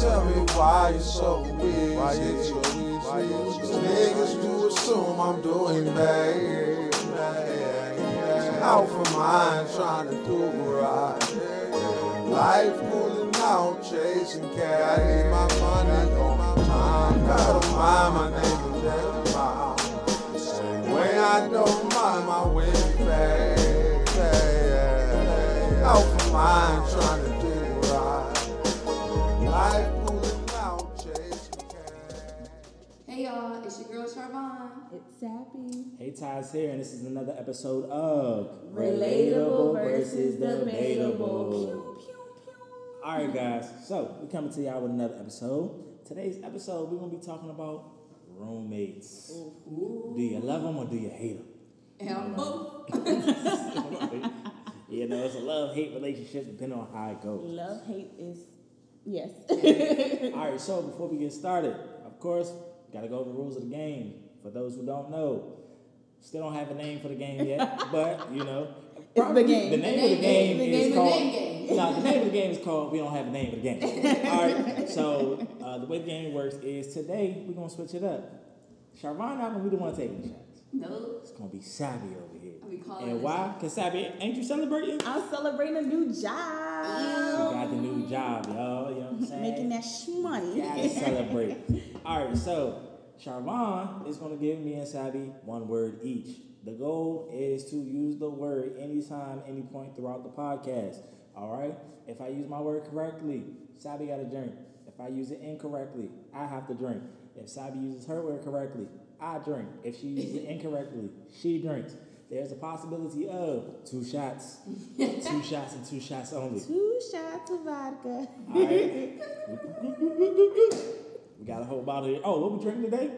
Tell me why you so weird. Why you so weird? Why you so Niggas do assume I'm doing bad. Out for mine, trying to do right. Life cooling out, chasing cash. I need my money on my time. I don't mind my name is Jeremiah. Same way I don't mind my way back. Out for mine, trying it's your girl Charvon. It's Sappy. Hey, Ty's here, and this is another episode of Relatable versus debatable. All right, guys. So we're coming to y'all with another episode. Today's episode, we're gonna be talking about roommates. Do you love them or do you hate them? I'm both. you know, it's a love hate relationship depending on how it goes. Love, hate is yes. All right, so before we get started, of course, gotta go over the rules of the game. For those who don't know, still don't have a name for the game yet, but you know, It's the game. The name of the game The is of the called. game. No, the name of the game is called. We don't have a name for the game. All right. So uh, the way the game works is today we're gonna switch it up. Charvon not gonna be the one taking the shots. No. It's gonna be Savvy over here. And why? Cause Savvy, ain't you celebrating? I'm celebrating a new job. You got the new job, y'all. You know what I'm saying? Making that shmoney. Gotta celebrate. All right, so Charvon is gonna give me and Savvy one word each. The goal is to use the word anytime, any point throughout the podcast. All right. If I use my word correctly, Savvy got to drink. If I use it incorrectly, I have to drink. If Savvy uses her word correctly, I drink. If she uses it incorrectly, she drinks. There's a possibility of two shots, two shots, and two shots only. Two shots of vodka. All right. we got a whole bottle here. Oh, what we drinking today?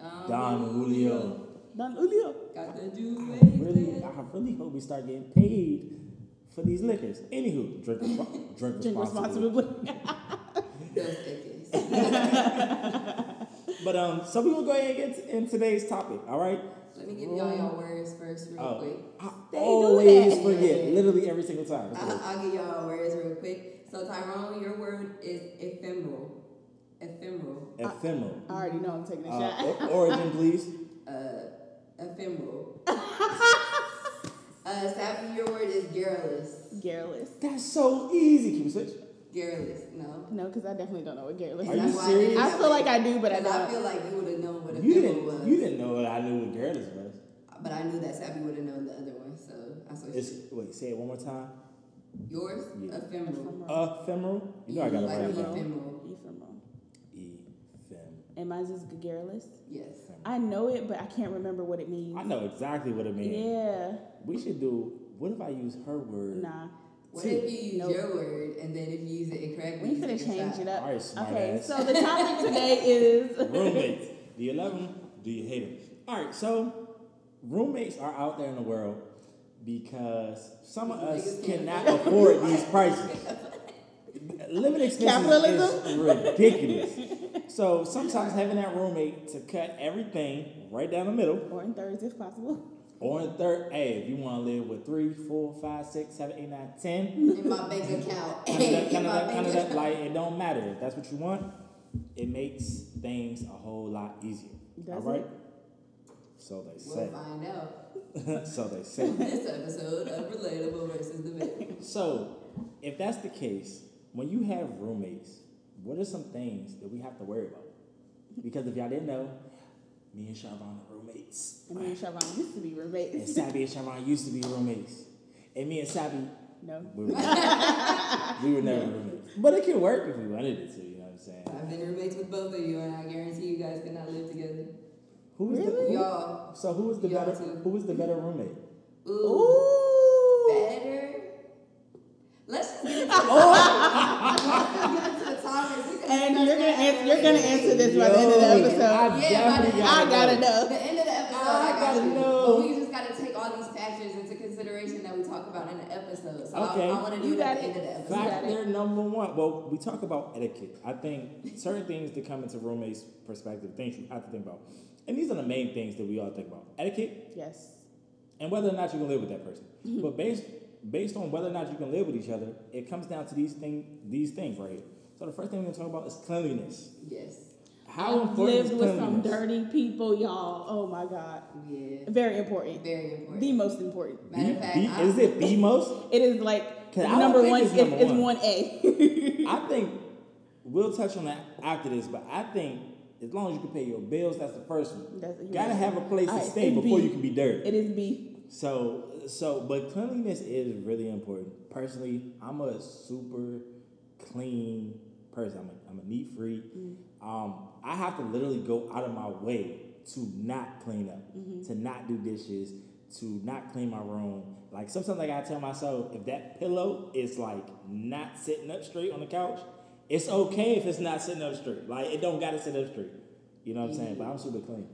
Um, Don Julio. Don Julio. Got the do I Really, I really hope we start getting paid for these liquors. Anywho, drink, respo- drink, Drink responsibly. responsibly. Those tickets. But um, so we're gonna go ahead and get in today's topic. All right. Let me give y'all y'all words first, real Oh, quick. I They always that. forget, literally every single time. I'll, go. I'll give y'all words real quick. So Tyrone, your word is ephemeral. Ephemeral. Ephemeral. I already know I'm taking a Uh, shot. origin, please. Uh, ephemeral. uh, Sappy, your word is garrulous. Garrulous. That's so easy. Can we switch? Garrulous, no. No, because I definitely don't know what garrulous Are is. you serious? did I feel like I do, but I don't. I feel like you would have known what You ephemeral didn't. was. You didn't know what I knew what Garrulous was. But I knew that Sappy would have known the other one, so I switched It's it. wait. Say it one more time. Yours? Yeah. Ephemeral. Ephemeral. You know I got it like right. ephemeral. Ephemeral. Ephem. And mine's just garrulous. Yes. I know it, but I can't remember what it means. I know exactly what it means. Yeah. We should do. What if I use her word? Nah. What Two. if you use Nope. your word and then if you use it incorrectly? We you finna take change it up. All right, smart okay, ass. so the topic today is roommates. Do you love them? Do you hate them? All right, so roommates are out there in the world because some of us cannot afford these prices. Living expenses Capitalism? is ridiculous. So sometimes having that roommate to cut everything right down the middle, or in thirds if possible. or in third, hey, if you want to live with three, four, five, six, seven, eight, nine, ten, In my bank account. kind of that, kind of that, kind of that, like it don't matter. If that's what you want, it makes things a whole lot easier. Does All right. it? So they say. We'll say. find out. so they say. This episode of Relatable versus Debate. So, if that's the case, when you have roommates, what are some things that we have to worry about? Because if y'all didn't know, me and Charvon are roommates. Me and Charvon used to be roommates. And roommates. Sabby and Charvon used to be roommates. And me and Sabby, no. we were, we were never roommates. But it could work if we wanted it to, you know what I'm saying? I've been roommates with both of you, and I guarantee you guys cannot live together. Who was the, Really? who- Y'all, so who was the Y'all better too. who was the better roommate? ooh, Ooh. better. Let's just get into the topic. Let's just get into the topic. And you're gonna answer. You're gonna answer this by the end of the episode. I Yeah, by the definitely end- I gotta know. The end of the episode, I I, got gotta you. know. But we just gotta take all these factors into consideration that we talk about in the episode. So Okay. I, I want to do You it at the end of the episode. got Factor number one. Well, we talk about etiquette. I think certain things that come into roommates' perspective, things you have to think about. And these are the main things that we all think about. Etiquette Yes. and whether or not you can live with that person. Mm-hmm. But based based on whether or not you can live with each other, it comes down to these thing these things right here. So the first thing we're gonna talk about is cleanliness. Yes. How I've important lived is with some dirty people, y'all. Oh my god, Yeah. very important. Very important. The most important. Matter of fact, The- I- is it the most? It is like I number one. it's It's, number it's one. one A. I think we'll touch on that after this, but I think as long as you can pay your bills, that's the first one. That's- you Gotta right. have a place to Alright, stay before B. you can be dirty. it is B. So, so, but cleanliness is really important. Personally, I'm a super clean person. I'm a, I'm a neat freak. Um, I have to literally go out of my way to not clean up, to not do dishes, to not clean my room. Like sometimes I gotta tell myself if that pillow is like not sitting up straight on the couch, it's okay if it's not sitting up straight. Like it don't gotta sit up straight. You know what I'm saying? But I'm super clean.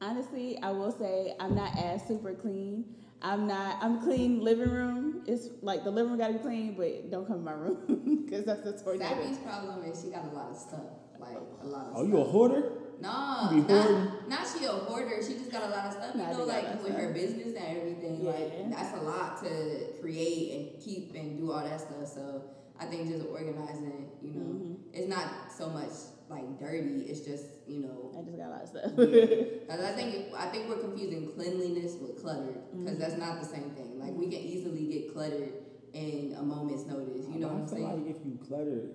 Honestly, I will say I'm not as super clean. I'm not. I'm clean living room. It's like the living room gotta be clean, but don't come in my room because that's the tornado. Sappy's problem is she got a lot of stuff. Like a lot of Oh, stuff. you a hoarder? No, You be hoarding? not, not she a hoarder. She just got a lot of stuff. You Nah, know, do got a lot like with stuff. her business and everything. Yeah. Like that's a lot to create and keep and do all that stuff. So I think just organizing, you know, Mm-hmm. it's not so much like dirty. It's just you know. I just got a lot of stuff. Cause I think I think we're confusing cleanliness with cluttered because Mm-hmm. that's not the same thing. Like we can easily get cluttered in a moment's notice. You know I what I'm saying? like if you clutter,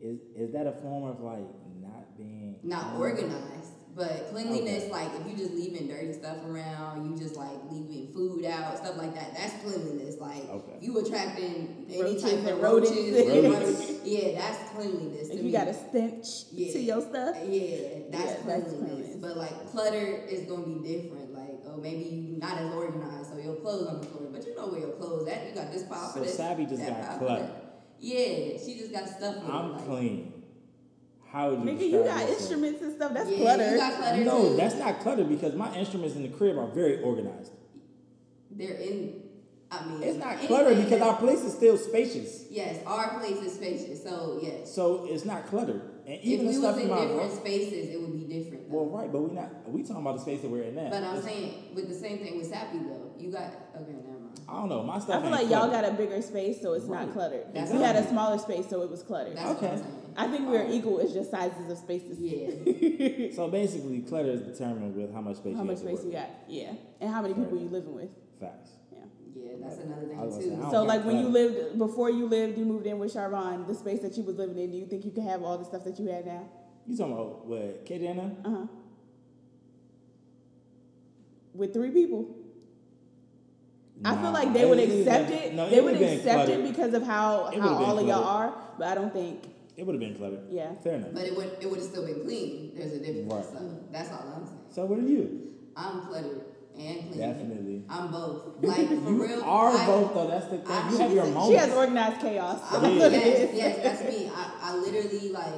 is is that a form of like not being not clean? organized. But cleanliness, Okay. like if you just leaving dirty stuff around, you just like leaving food out, stuff like that. That's cleanliness. Like Okay. you attracting any Roaches type and of rodents. roaches, and Rodents. rodents, yeah, that's cleanliness. To if me. you got a stench Yeah. to your stuff, yeah, that's Yeah, that's cleanliness. cleanliness. But like clutter is gonna be different. Like oh, maybe you're not as organized, so your clothes on the floor, but you know where your clothes at. You got this pile So for this. Savvy just got clutter. Yeah, she just got stuff. with her, I'm like, clean. How would you nigga, you got yourself? instruments and stuff. That's yeah, clutter. You got clutter No, too. that's not clutter because my instruments in the crib are very organized. They're in. I mean, It's not anything clutter because that- our place is still spacious. Yes, our place is spacious, so yes. So it's not cluttered. And If even we the was stuff in in my different room. spaces, it would be different. Though. Well, right, but we're not we talking about the space that we're in now. but I'm It's- saying with the same thing with Sappy though, you got okay, never mind. I don't know. My stuff. I feel ain't like y'all got a bigger space, so it's not cluttered. That's we had a smaller space, so it was cluttered. That's what Okay. I'm saying. I think we're equal. It's just sizes of spaces. Yeah, So basically, clutter is determined with how much space. How you much have to space work you got? Yeah, and how many Fair people you living with? with. Facts. Yeah. yeah, that's another thing gonna say, too. So like when you lived before you lived, you moved in with Charvon. The space that you was living in, do you think you can have all the stuff that you had now? You talking about what? KJ and? Uh huh. With three people, I feel like they would it- it accept been- it. No, they it would would've accept cluttered. it because of how It how all of y'all cluttered. are. But I don't think. It would have been cluttered. Yeah. Fair enough. But it would it would have still been clean. There's a difference. Right. So that's all I'm saying. So what are you? I'm cluttered and clean. Definitely. I'm both. Like for you real. are I- both though. That's the thing. I- you have your moments. She has organized chaos. I, That's what it yes, yes, that's me. I, I literally like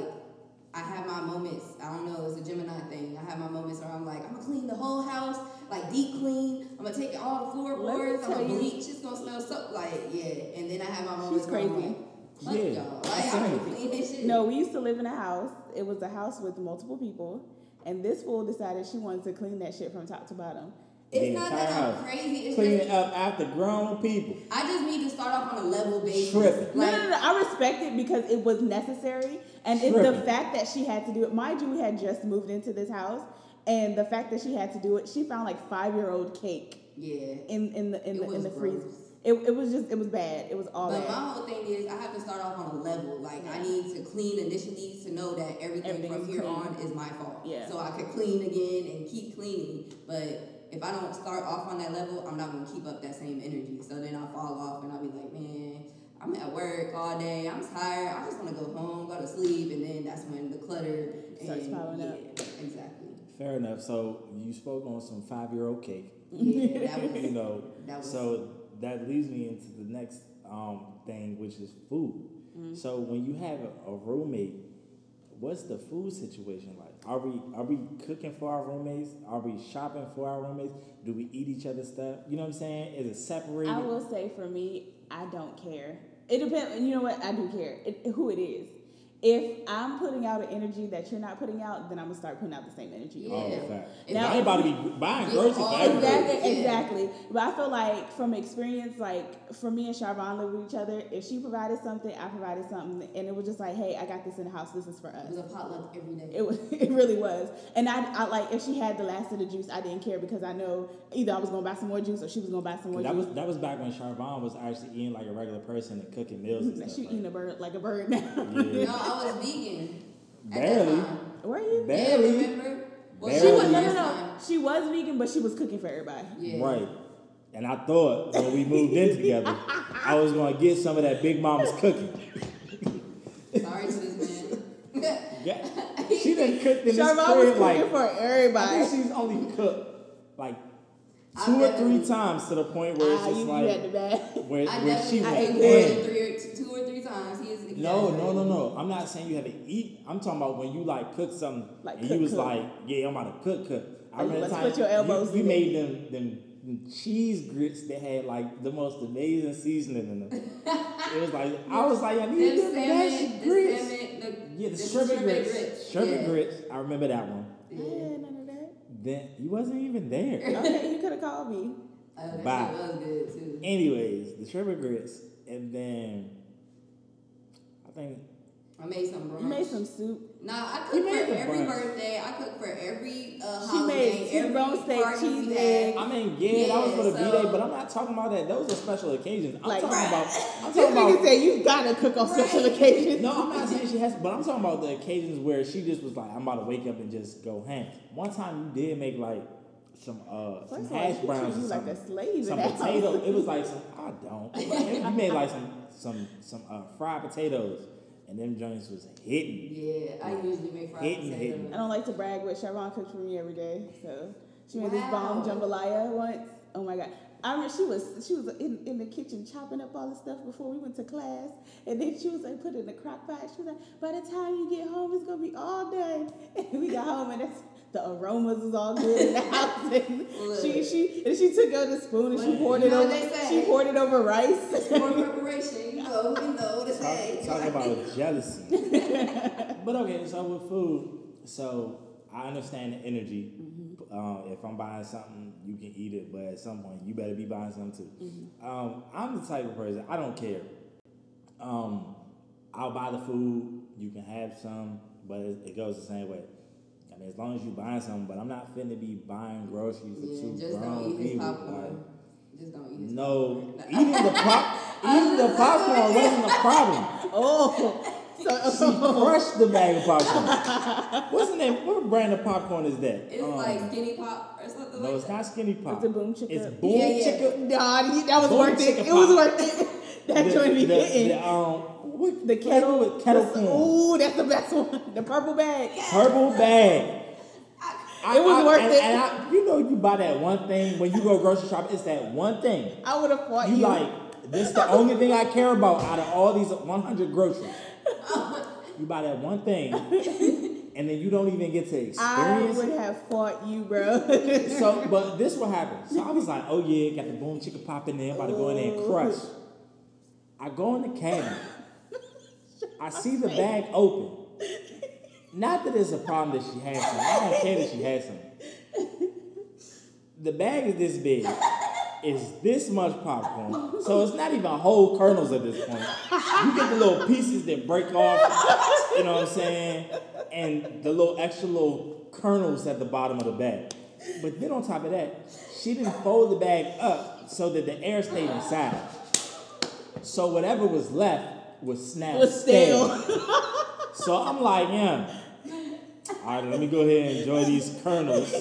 I have my moments. I don't know, it's a Gemini thing. I have my moments where I'm like, I'm gonna clean the whole house, like deep clean. I'm gonna take all the floorboards. I'm gonna bleach. It's gonna smell so like yeah. And then I have my moments She's where I'm crazy. Like, fuck Yeah, y'all. I'm Like I'm gonna clean. No, we used to live in a house. It was a house with multiple people, and this fool decided she wanted to clean that shit from top to bottom. it's not that I'm house. crazy. It's Cleaning just up after grown people. I just need to start off on a level basis. No, Like, no, no, no. I respect it because it was necessary, and it's the fact that she had to do it. Mind you, we had just moved into this house, and the fact that she had to do it, she found like five year old cake Yeah. in in the in It the in the freezer. Gross. It, it was just it was bad. It was all But bad. my whole thing is I have to start off on a level. Like I need to clean initially to know that everything Everything from here clean. on is my fault. Yeah. So I could clean again and keep cleaning. But if I don't start off on that level, I'm not gonna keep up that same energy. So then I'll fall off and I'll be like, man, I'm at work all day. I'm tired. I just want to go home, go to sleep, and then that's when the clutter Starts and, piling yeah, up. Exactly. Fair enough. So you spoke on some five year old cake. Yeah, that was. You know. That was- so that leads me into the next um, thing, which is food. Mm-hmm. So when you have a, a roommate, what's the food situation like? Are we are we cooking for our roommates? Are we shopping for our roommates? Do we eat each other's stuff? You know what I'm saying? Is it separated? I will say for me, I don't care. It depends. You know what? I do care. It, who it is. If I'm putting out an energy that you're not putting out, then I'm gonna start putting out the same energy. Yeah. Oh, fact. If Now, I ain't if about to be buying Yeah, groceries for oh, everybody. Exactly, exactly. But I feel like from experience, like for me and Charvon live with each other. If she provided something, I provided something, and it was just like, hey, I got this in the house. This is for us. It was a potluck every day. It was, it really was. And I, I like if she had the last of the juice, I didn't care because I know either I was gonna buy some more juice or she was gonna buy some more That was juice. that was back when Charvon was actually eating like a regular person and cooking meals and stuff. she eating a bird like a bird now. Yeah. No, I was vegan. Barely. Were you? Barely. Yeah, remember? Well, She was no, no, no. She was vegan, but she was cooking for everybody. Yeah. Right. And I thought when we moved in together, I was gonna get some of that Big Mama's cooking. Sorry to this man. Yeah. She done cooked in this Charvon was crib cooking like for I everybody. think she's only cooked like I two or three times to the point where it's Ah, just you, you like had the bag. where, I where she definitely I went ate ate more in. than three or two or three times. He is No, no, no, no. I'm not saying you have to eat. I'm talking about when you like cook something Like and cook, you was cook. like, yeah, I'm about to cook, cook. I remember let's time put your elbows you, you in made them, them them cheese grits that had like the most amazing seasoning in them. it was like I was like, I Them need them salmon, mashed the grits. salmon, the, Yeah, the the sherbet grits. grits. Sherbet yeah. grits. I remember that one. I Yeah. had none of that. Then you wasn't even there. Okay, you could have called me. Oh, that Bye. was good too. Anyways, the sherbet grits, and then I think I made some brunch. You made some soup. Nah, I You cook made for every brunch. birthday. I cook for every uh, She made two every roast steak, cheese we egg. I mean, yeah, that was for the Yeah, B day, but I'm not talking about that. Those are special occasions. I'm Like- talking about. I'm This talking nigga about. said you gotta cook on special occasions. No, I'm not saying she has, but I'm talking about the occasions where she just was like, I'm about to wake up and just go ham. One time you did make like some uh some First of hash browns treat or you like something. a slave some in that potato. house. It was like some. I don't. You made like some some some uh, fried potatoes, and them joints was hitting. Yeah, I usually make fried Hitting, potatoes. hitting. I don't like to brag, but Sharon cooks for me every day. So she made this bomb jambalaya once. Oh my god. I remember she was she was in, in the kitchen chopping up all the stuff before we went to class, and then she was like put it in the crock pot. She was like, "By the time you get home, it's gonna be all done." And we got home, and that's, the aromas is all good in the house. And she she and she took out the spoon and she poured it over. what they say? She poured it over rice. More preparation, you know, you know what to. Talk, talk about jealousy. but okay, so with food, so I understand the energy. Um, if I'm buying something, you can eat it, but at some point, you better be buying something too. Um, I'm the type of person I don't care. Um, I'll buy the food. You can have some, but it, it goes the same way. I mean, as long as you buying something, but I'm not finna be buying groceries for Yeah, two just grown don't eat his people. popcorn. Like, Just don't eat his no, popcorn. eating the pop, eating the popcorn wasn't a problem. oh, She crushed the bag of popcorn. What's the name? What brand of popcorn is that? It's Um, like skinny pop or something no, like it's that. not skinny pop. It's a Boom Chicka. It's boom Yeah, yeah. chicka. Nah, that was Boom worth it. chicka It was pop. worth it. That The- joint be the, hitting. the, um, what, The kettle, with kettle corn, Ooh, that's the best one. The purple bag. purple bag. I- It was I- worth and, it. And I, you know, you buy that one thing when you go grocery shopping. It's that one thing. I would have fought You you. like this. The only thing I care about out of all these 100 groceries. You buy that one thing, and then you don't even get to experience. I would it. have fought you, bro. So, but this what happened. So I was like, oh yeah, got the boom chicken popping in there. About to go in there and crush. I go in the cabinet. I see the bag open. Not that it's a problem that she has some. I don't care that she has some. The bag is this big. It's this much popcorn. So it's not even whole kernels at this point. You get the little pieces that break off, you know what I'm saying? And the little extra little kernels at the bottom of the bag. But then on top of that, she didn't fold the bag up so that the air stayed inside. So whatever was left was snapped. Was stale. So I'm like, yeah. All right, let me go ahead and enjoy these kernels.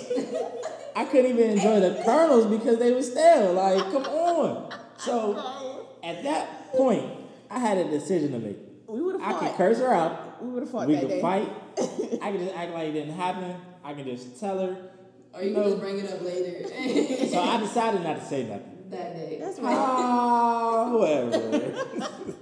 I couldn't even enjoy the kernels because they were stale. Like, come on. So at that point, I had a decision to make. we would have. I could curse her out. We would have fought We that could day. fight. I could just act like it didn't happen. I can just tell her. Or you No. can just bring it up later. So I decided not to say nothing. that day. That's right. Ah, whatever.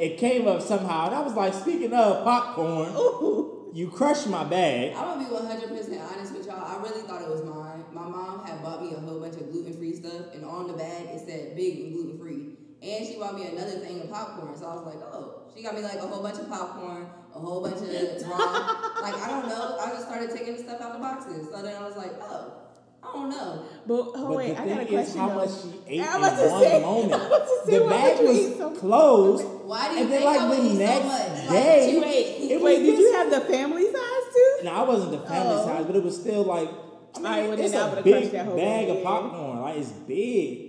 it came up somehow, and I was like, speaking of popcorn, Ooh. you crushed my bag. I'm gonna be 100% honest with y'all. I really thought it was mine. My mom had bought me a whole bunch of gluten free stuff, and on the bag it said big and gluten free. And she bought me another thing of popcorn. So I was like, oh, she got me like a whole bunch of popcorn, a whole bunch of raw. like, I don't know. I just started taking the stuff out of the boxes. So then I was like, oh, I don't know. But oh But wait, the I got a thing is how though. much she ate in to one say- moment. I was to say, the bag was so- closed. Why do you And then, like, I would the eat next so day- like, Wait, It wait, was did you have the family size too? Now I wasn't the family Oh. size, but it was still like I mean, Alright, it's I a would've big crushed bag of popcorn. Like it's big.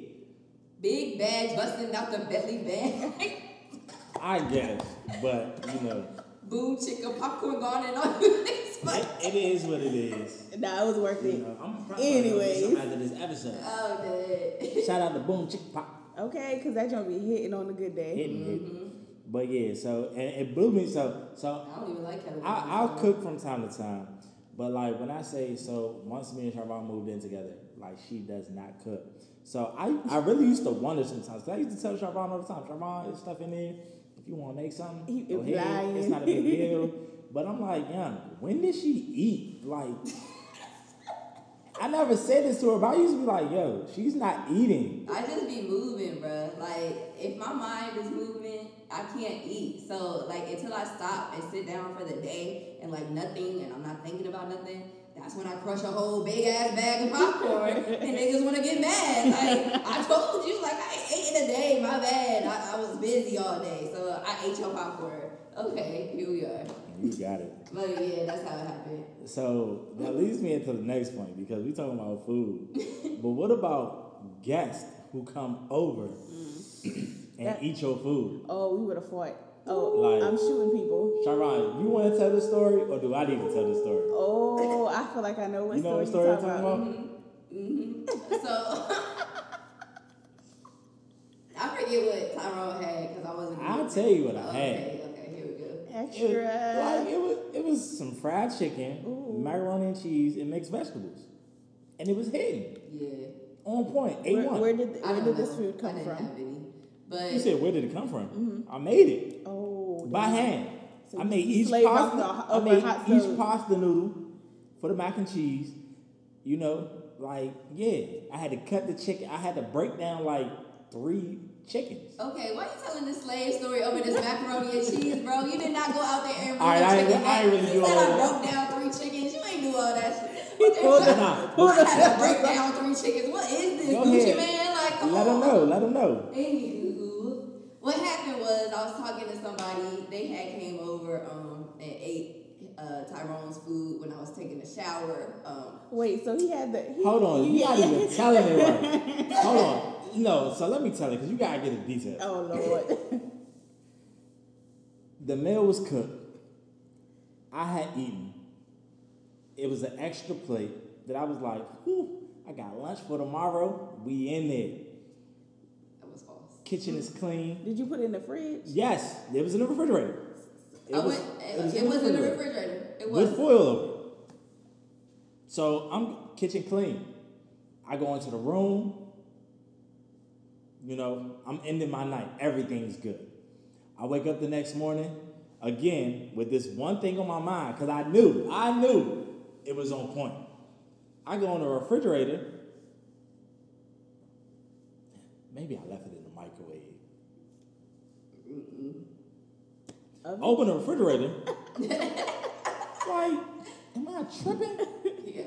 Big bags busting out the belly bag. I guess, but you know, Boom, chicken, popcorn gone and all this. it, it is what it is. Nah, it was worth You it. know, I'm probably Anyways. after this episode. Oh, dead. Shout out to Boom Chick Pop Okay, because that joint be hitting on a good day. hitting Mm-hmm. it. But yeah, so and it blew me. So so I don't even like Kelly. I, I'll cook from time to time, but like when I say so, once me and Charvon moved in together, like she does not cook. So I, I really used to wonder sometimes. 'cause I used to tell Charvon all the time, Charvon, there's stuff in there. If you want to make something, He- go ahead. lying. It's not a big deal. But I'm like, young, when did she eat? Like, I never said this to her, but I used to be like, yo, she's not eating. I just be moving, bro. Like, if my mind is moving, I can't eat. So, like, until I stop and sit down for the day and, like, nothing, and I'm not thinking about nothing, that's when I crush a whole big ass bag of popcorn and niggas wanna get mad. Like, I told you, like, I ate in a day, my bad. I, I was busy all day, so I ate your popcorn. Okay, here we are. You got it. But yeah, that's how it happened. So that leads me into the next point because we talking about food. but what about guests who come over mm. and That- eat your food? Oh, we would have fought. Oh, Like- I'm shooting people. Sharon, you want to tell the story or do I need to tell the story? Oh, I feel like I know what You know story, what story you're I'm talking talking about. about? So I forget what Tyrone had because I wasn't. I'll tell you what I had. Okay, okay, here we go. It, Extra. like it was, it was some fried chicken, Ooh. macaroni and cheese, and mixed vegetables, and it was hitting Yeah. on point. A where, one. where did I where don't did this know. food I come didn't from? Have any, but you said where did it come from? Mm-hmm. I made it Oh, by damn. hand. So I made each pasta. I made each stove. pasta noodle for the mac and cheese. You know, like yeah, I had to cut the chicken. I had to break down like three chickens. okay, why are you telling this slave story over this macaroni and cheese, bro? You did not go out there and bring All right, a I ain't- chicken. I ain't really you do said all I that. broke down three chickens. You ain't do all that shit. What the Pull hell? Nah, I had to break down three chickens. What is this, Go Gucci man? Like, come Let on. them know. Let them know. Anywho, what happened was I was talking to somebody. They had came over um, and ate uh, Tyrone's food when I was taking a shower. Um, Wait, so he had the. He, Hold on, you're yeah. not even telling it right. Hold on. No, so let me tell it because you gotta get the details. Oh Lord. The meal was cooked. I had eaten. It was an extra plate that I was like, whew, I got lunch for tomorrow. We in there. That was false. Kitchen is clean. Did you put it in the fridge? Yes, it was in the refrigerator. It I was, went, it it, was, it was in the refrigerator. It was. with foil over it. So I'm kitchen clean. I go into the room. You know, I'm ending my night. Everything's good. I wake up the next morning again with this one thing on my mind because I knew, I knew it was on point. I go in the refrigerator. Maybe I left it in the microwave. Oven? Open the refrigerator. like, am I tripping? Yeah.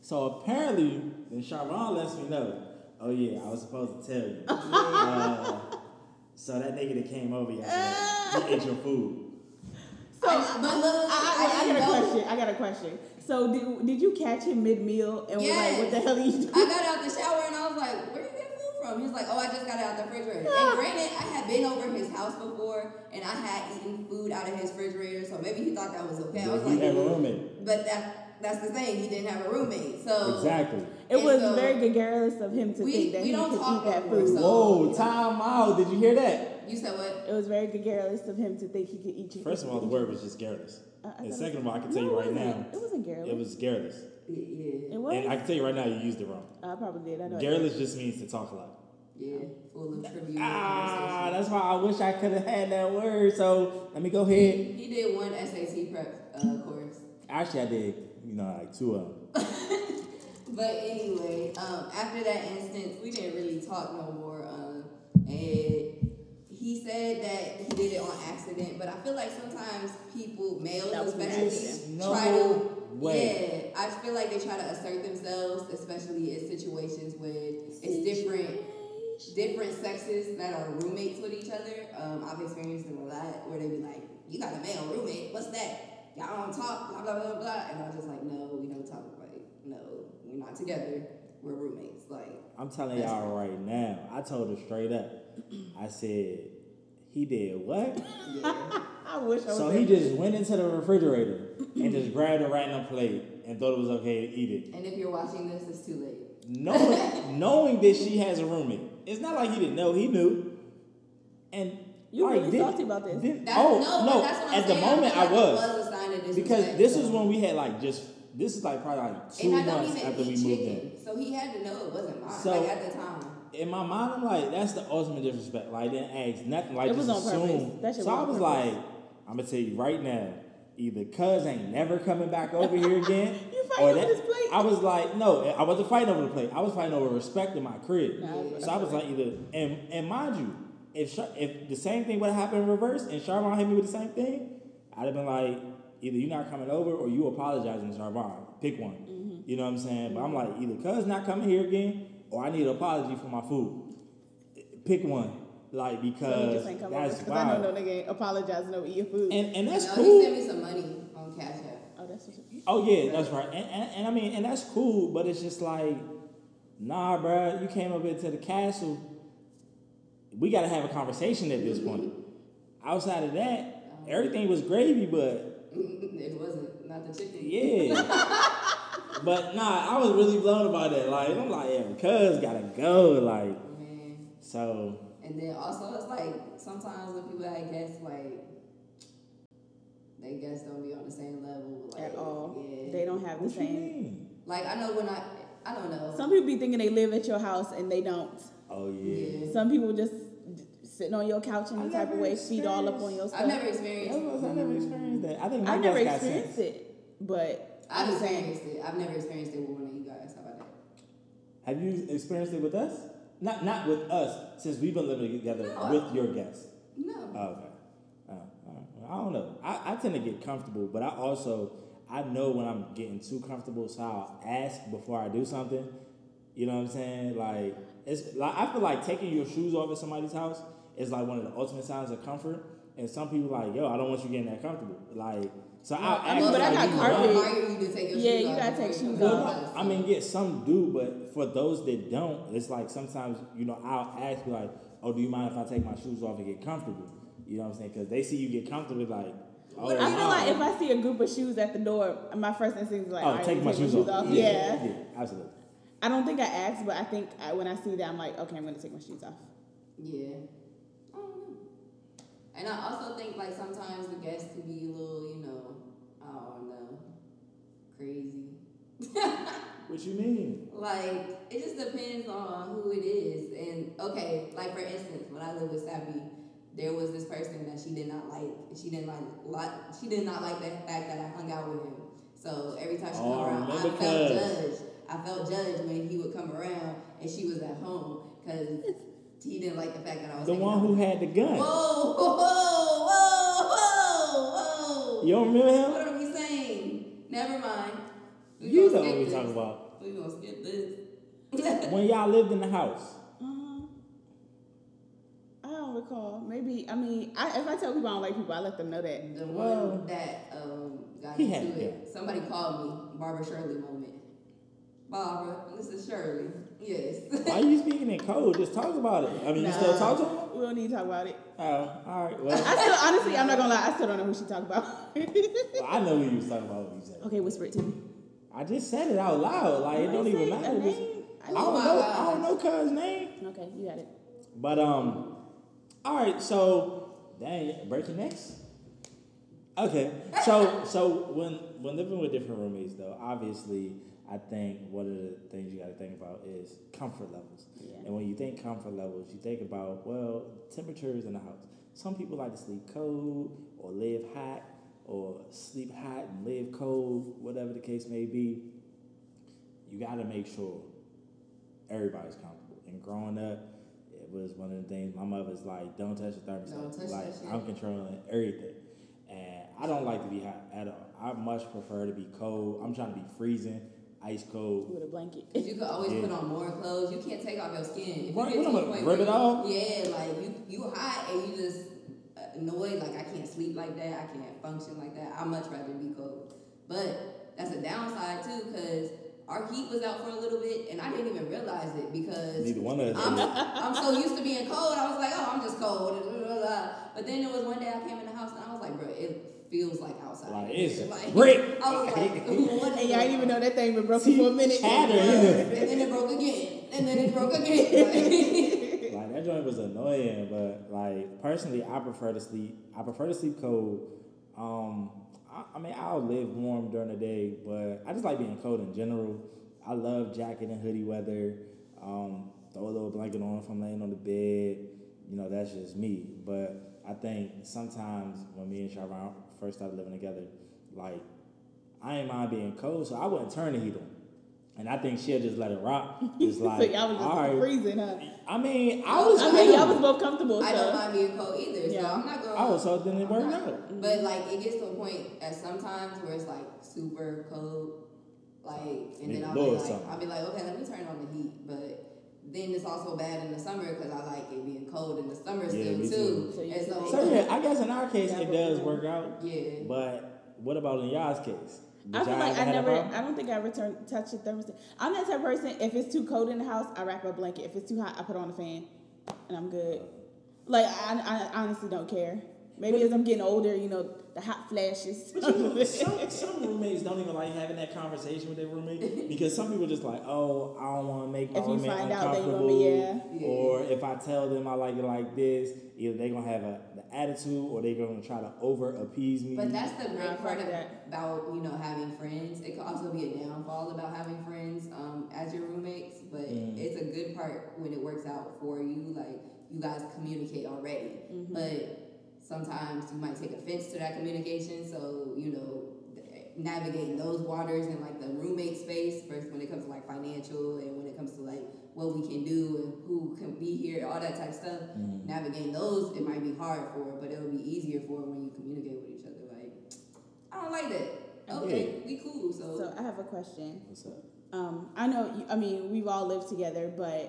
So apparently, then Sharon lets me know. Oh yeah, I was supposed to tell you. Uh, so that nigga that came over yesterday, he ate your food. So I- but look, I, I, I, got a question. I got a question. So did, did you catch him mid meal and was like, "What the hell are you doing?" I got out the shower and I was like, from? He was like, oh, I just got it out the refrigerator. And ah. granted, I had been over his house before and I had eaten food out of his refrigerator, so maybe he thought that was okay. I was he like, have a roommate. but that that's the thing. He didn't have a roommate, so Exactly. It was so- very gregarious of him to We- think that we he don't could talk eat that food. so- Whoa, time out. Did you hear that? You said what? It was very gregarious of him to think he could eat you. First of all, the word was just garrulous. I- I And second of all, I can tell no, you right wasn't. now, It wasn't garrulous. it was garrulous. Yeah, It was. And I can tell you right now, you used it wrong. I probably did. I know. I Garrulous just means to talk a lot. Yeah, full of trivia. Ah, that's why I wish I could have had that word. So let me go ahead. He did one SAT prep uh, course. Actually, I did, you know, like two of them. But anyway, um, after that instance, we didn't really talk no more. Um, and he said that he did it on accident, but I feel like sometimes people, males That was especially, accident. try to. way. Yeah, I feel like they try to assert themselves, especially in situations with it's different different sexes that are roommates with each other. Um, I've experienced it a lot where they be like, "You got a male roommate? What's that? Y'all don't talk, blah blah blah blah." And I was just like, "No, we don't talk. Like, no, we're not together. We're roommates." Like, I'm telling y'all right now. I told her straight up. I said, he did what? yeah, I wish I was So there. he just went into the refrigerator and just grabbed a random plate and thought it was okay to eat it. and if you're watching this, it's too late. Knowing, knowing that she has a roommate. It's not like he didn't know, he knew. And You like, really didn't- about this. didn't- That's, oh, no, no, that's what I'm at the moment feel I like was. Was a sign of Because this though. is when we had like just, this is like probably like two and I don't months even after we eat moved chicken, in. so he had to know it wasn't mine. So- like at the time. in my mind, I'm like, that's the ultimate disrespect. Like, didn't ask nothing. Like, It was just on assume. That so I was purpose. like, I'm gonna tell you right now, either Cuz ain't never coming back over here again. You fighting or over that- this plate? I was like, no, I wasn't fighting over the plate. I was fighting over respect in my crib. Nah, so I was like, either and and mind you, if Char- if the same thing would have happened in reverse and Charvon hit me with the same thing, I'd have been like, either you're not coming over or you apologizing to Charvon. Pick one. Mm-hmm. You know what I'm saying? But I'm like, either Cuz not coming here again or I need an apology for my food. Pick one. Like So because just ain't come that's because I know wild. no nigga ain't apologizing over your food. And and that's no, cool. he sent me some money on Cash App. oh, that's what you, Oh yeah, that's right. And, and, and I mean, and that's cool, but it's just like, nah, bruh, you came up into the castle. We got to have a conversation at this point. Outside of that, everything was gravy, but it wasn't not the chicken. yeah. but nah, I was really blown about that. Like I'm like, yeah, cuz gotta go. Like Man. so. And then also it's like sometimes when people have guests like they guests don't be on the same level like, at all. Yeah. They don't have the What you same. mean? like I know when I I don't know. Some people be thinking they live at your house and they don't. Oh yeah. Yeah. Some people just sitting on your couch in I any type of never way, feet all up on your stuff. I've never experienced was- I never experienced that. I think my I've never experienced sense. it, but I've experienced it. I've never experienced it with one of you guys. How about that? Have you experienced it with us? Not not with us, since we've been living together No, I- with your guests. No. Oh, okay. All right. I don't know. I, I tend to get comfortable, but I also I know when I'm getting too comfortable, so I'll ask before I do something. You know what I'm saying? Like it's like I feel like taking your shoes off at somebody's house is like one of the ultimate signs of comfort. And some people like, yo, I don't want you getting that comfortable. Like so I'll I mean, but I got carpet. want- require you to take your Yeah, shoes you off gotta before take shoes come Well, off. I mean, yeah, some do, but for those that don't, it's like sometimes, you know, I'll ask like, oh, do you mind if I take my shoes off and get comfortable? You know what I'm saying? Because they see you get comfortable, like, oh, I feel like if I see a group of shoes at the door, my first instinct is like, oh, all right, take let my me shoes off. Yeah. yeah, absolutely. I don't think I asked, but I think I, when I see that, I'm like, okay, I'm gonna take my shoes off. Yeah. I don't know. And I also think like sometimes the guests can be a little, you know, I don't know, crazy. What you mean? Like it just depends on who it is. And okay, like for instance, when I live with Sappy, there was this person that she did not like. She didn't like, like she did not like the fact that I hung out with him. So every time she Oh, come around, I felt judged. I felt judged when he would come around and she was at home because he didn't like the fact that I was The one who had the gun. Whoa, whoa, whoa, whoa, whoa. You don't remember him? What are we saying? Never mind. We You know what we this. talking about. We gonna skip this. When y'all lived in the house. Don't recall. Maybe I mean, I, if I tell people I don't like people, I let them know that. The Well, one that um, got he into had it. Somebody called me Barbara Shirley moment. Barbara, this is Shirley. Yes. Why are you speaking in code? Just talk about it. I mean, you still Nah, talk to him? We don't need to talk about it. Oh, all right. Well, I still, honestly, I'm not gonna lie. I still don't know who she talked about. well, I know who you was talking about when you said okay, whisper it to me. I just said it out loud. Like, it don't even matter. a It's- I I don't know. gosh. I don't know cuz name. Okay, you got it. But um, all right. So dang, breaking necks. Okay. So so when when living with different roommates, though, obviously, I think one of the things you got to think about is comfort levels. Yeah. And when you think comfort levels, you think about well, temperatures in the house. Some people like to sleep cold or live hot or sleep hot and live cold, whatever the case may be. You got to make sure everybody's comfortable. And growing up, was one of the things. My mother's like, "Don't touch the thermostat." Don't touch like that shit. I'm controlling everything, and I don't like to be hot at all. I much prefer to be cold. I'm trying to be freezing, ice cold. with a blanket. Cause you could always Yeah. put on more clothes. You can't take off your skin. If Right, you get to am a I, point rip it off? Yeah, like you you hot and you just uh, annoyed. Like I can't sleep like that. I can't function like that. I much rather be cold. But that's a downside too, cause our heat was out for a little bit and I didn't even realize it because Neither one of us. I'm. I'm so used to being cold. I was like, oh, I'm just cold. blah, blah, blah. But then there was one day I came in the house and I was like, bro, it feels like outside. Like, it's like, brick. I was like, what And y'all didn't even know that thing been broken See, for a minute. chatter. and then it broke again, and then it broke again. like that joint was annoying, but like personally, I prefer to sleep. I prefer to sleep cold. Um, I, I mean, I'll live warm during the day, but I just like being cold in general. I love jacket and hoodie weather. Um, throw a little blanket on if I'm laying on the bed. You know, that's just me. But I think sometimes when me and Sharon first started living together, like I ain't mind being cold, so I wouldn't turn the heat on. And I think she'll just let it rock. It's like, so y'all was just all right. freezing, huh? I mean, I was. I mean, y'all was both comfortable. I don't mind being cold either, so Yeah. I'm not going. I was hoping it I'm worked not- out. But like, it gets to a point at sometimes where it's like super cold, like, and Need then a I'll be like, something. I'll be like, okay, let me turn on the heat, but. Then it's also bad in the summer because I like it being cold in the summer Yeah, still me too. too. So you And can- So yeah, I guess in our case it does work out. yeah. But what about in y'all's case? I feel like I never. I don't think I ever touch the thermostat. I'm that type of person, if it's too cold in the house, I wrap a blanket. If it's too hot, I put on the fan and I'm good. Like, I, I honestly don't care. Maybe as I'm getting older, you know, the hot flashes. But you know, some, some roommates don't even like having that conversation with their roommate because some people just like, oh, I don't want to make my If you roommate find out that you uncomfortable. want yeah. Yeah. Or if I tell them I like it like this, either they're gonna have a the attitude or they're gonna try to over appease me. But that's the great part of, that. about you know having friends. It could also be a downfall about having friends um, as your roommates, but Mm. it's a good part when it works out for you. Like you guys communicate already, Mm-hmm. but sometimes you might take offense to that communication. So you know navigating those waters and like the roommate space first when it comes to like financial and when it comes to like what we can do and who can be here all that type of stuff Mm. navigating those it might be hard for but it'll be easier for when you communicate with each other like i don't like that okay we cool so, so I have a question. What's up? Um, I know, you, I mean, we've all lived together, but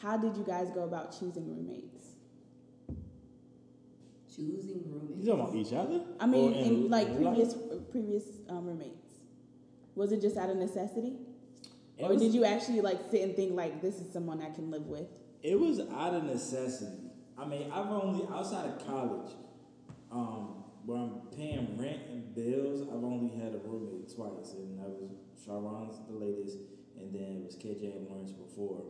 how did you guys go about choosing roommates? Choosing roommates You talking about each other? I mean, Or in, like in life? previous previous um, roommates, was it just out of necessity, It or was- did you actually like sit and think like this is someone I can live with? It was out of necessity. I mean, I've only outside of college, um, where I'm paying rent and bills. I've only had a roommate twice, and that was Sharon's the latest, and then it was KJ and Lawrence before.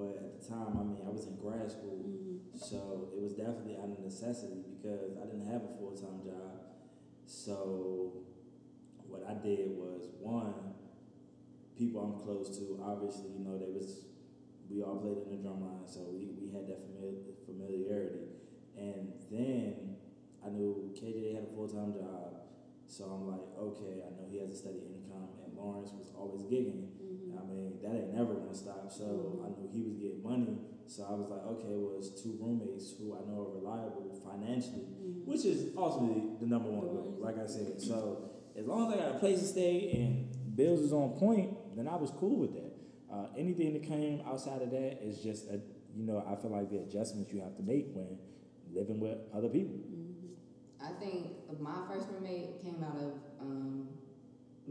But at the time, I mean, I was in grad school, mm-hmm. so it was definitely out of necessity because I didn't have a full time job. So what I did was one, people I'm close to, obviously, you know, they was we all played in the drum line, so we, we had that famili- familiarity. And then I knew KJ had a full time job, so I'm like, okay, I know he has a steady income, Lawrence was always gigging. I mean, that ain't never gonna stop. So I knew he was getting money. So I was like, okay, well, it's two roommates who I know are reliable financially, which is ultimately the number one goal. Like I said, so as long as I got a place to stay and bills is on point, then I was cool with that. Uh, anything that came outside of that is just a, you know, I feel like the adjustments you have to make when living with other people. i think my first roommate came out of um,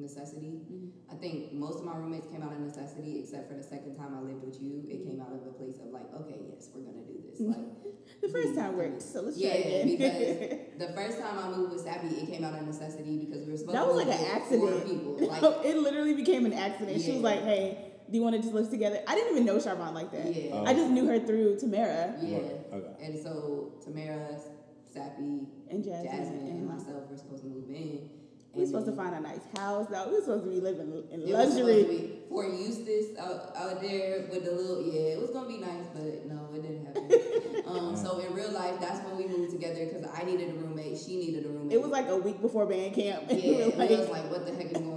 necessity mm-hmm. i think most of my roommates came out of necessity except for the second time i lived with you it mm-hmm. came out of a place of like okay yes we're gonna do this mm-hmm. like The first time worked, so let's yeah, try again. because the first time I moved with Sappy, it came out of necessity because we were supposed that to was like an with four accident. people. Like, it literally became an accident. She was like, "Hey, do you want to just live together?" I didn't even know Charvon like that. Yeah. Oh. I just knew her through Tamara yeah. Okay. And so Tamara, Sappy, and Jasmine. Jasmine, and and myself were supposed to move in. We were supposed to find a nice house. We were supposed to be living in it was supposed to luxury. for Eustace out, out there with the little yeah, it was gonna be nice, but no, it didn't happen. um, so in real life, that's when we moved together because I needed a roommate, she needed a roommate. It was like a week before band camp. yeah, like, it was like, what the heck is going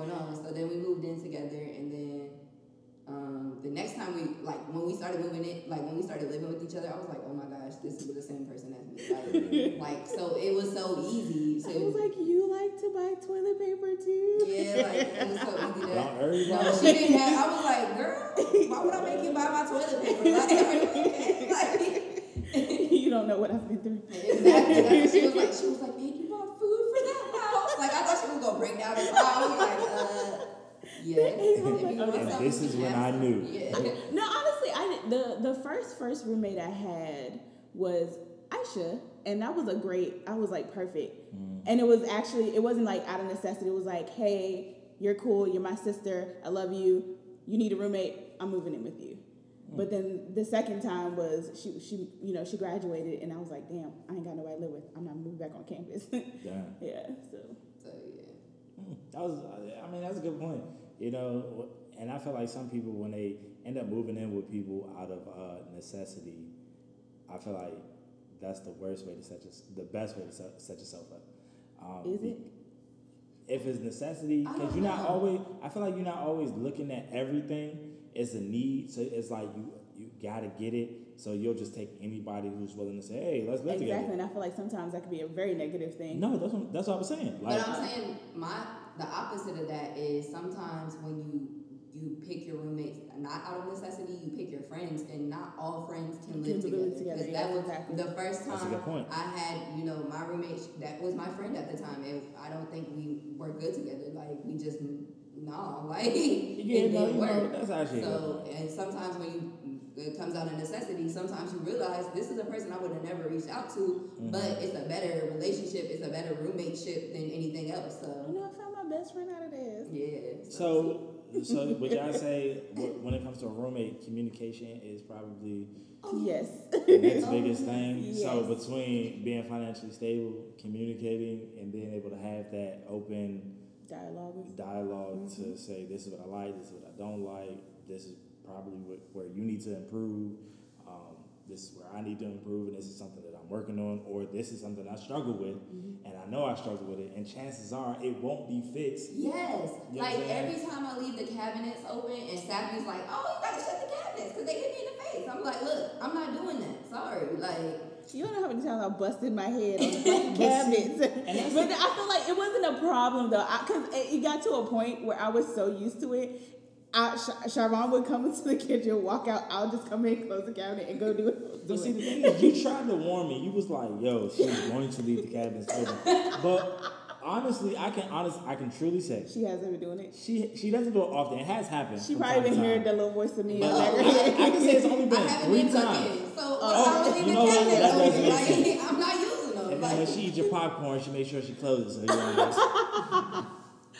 time we like when we started moving it, like when we started living with each other, I was like, oh my gosh, this is the same person as me. Like, like so it was so easy. So I was like, you like to buy toilet paper too? yeah, like it was so easy to. Don't everybody- No, she didn't have. I was like, girl, why would I make you buy my toilet paper? Like, like you don't know what I've been through. exactly. That's what she was like. She was like, man, you bought food for that house. Like I thought she was gonna break down and cry. I was like, uh, yeah. If you want And this is when I knew. Yeah. No, honestly, I the the first first roommate I had was Aisha, and that was a great. I was like perfect, and it was actually it wasn't like out of necessity. It was like, hey, you're cool. You're my sister. I love you. You need a roommate. I'm moving in with you. But then the second time was she she you know she graduated, and I was like, damn, I ain't got nobody to live with. I'm not moving back on campus. Damn. yeah, so So yeah. Mm, That was, I mean, that's a good point. You know, and I feel like some people when they end up moving in with people out of uh, necessity, I feel like that's the worst way to set your, the best way to set, set yourself up. Um, is it? If it's necessity, because you're not know. always. I feel like you're not always looking at everything. It's a need, so it's like you you gotta get it. So you'll just take anybody who's willing to say, "Hey, let's live Exactly, together." and I feel like sometimes that could be a very negative thing. No, that's what, that's what I'm saying. Like, But I'm saying my the opposite of that is sometimes when you you pick your roommates not out of necessity, you pick your friends, and not all friends can live together. live together, 'Cause yeah, that was exactly. the first That's a time good point. I had, you know, my roommate. That was my friend at the time, and I don't think we were good together. Like we just no, like yeah, it no, didn't you know, work. that's actually a good So, and sometimes when you it comes out of necessity, sometimes you realize this is a person I would have never reached out to, Mm-hmm. but it's a better relationship, it's a better roommateship than anything else. You So, know, I found my best friend out of this. yeah. So, so would y'all say when it comes to a roommate, communication is probably oh, Yes. the next biggest thing? So between being financially stable, communicating, and being able to have that open Dialogue. dialog to say this is what I like, this is what I don't like, this is probably what, where you need to improve, um, this is where I need to improve, and this is something that I'm working on, or this is something I struggle with, mm-hmm. and I know I struggle with it, and chances are it won't be fixed. Yes, You know like what I'm saying? every time I leave the cabinets open and Sappy's like, "Oh, you gotta shut the cabinets because they hit me in the face." I'm like, "Look, I'm not doing that. Sorry." Like, You don't know how many times I busted my head on the fucking But see, cabinets. but I feel like it wasn't a problem though, because it, it got to a point where I was so used to it. I, Sh- Sharon would come into the kitchen, walk out. I'll just come in, close the cabinet, and go do it. But see, the thing is, you tried to warn me. You was like, "Yo, she's going to leave the cabinets open." But honestly, I can honest, I can truly say She hasn't been doing it. she she doesn't do it often. It has happened. She probably time been to hearing time. the little voice of me in But the back of I, I can say it's only been three been times. cooking, so Oh, I was you leaving know what? cabinets That open. does make Like, I'm not using them. And then Like, when she eats your popcorn, she makes sure she closes. So you know,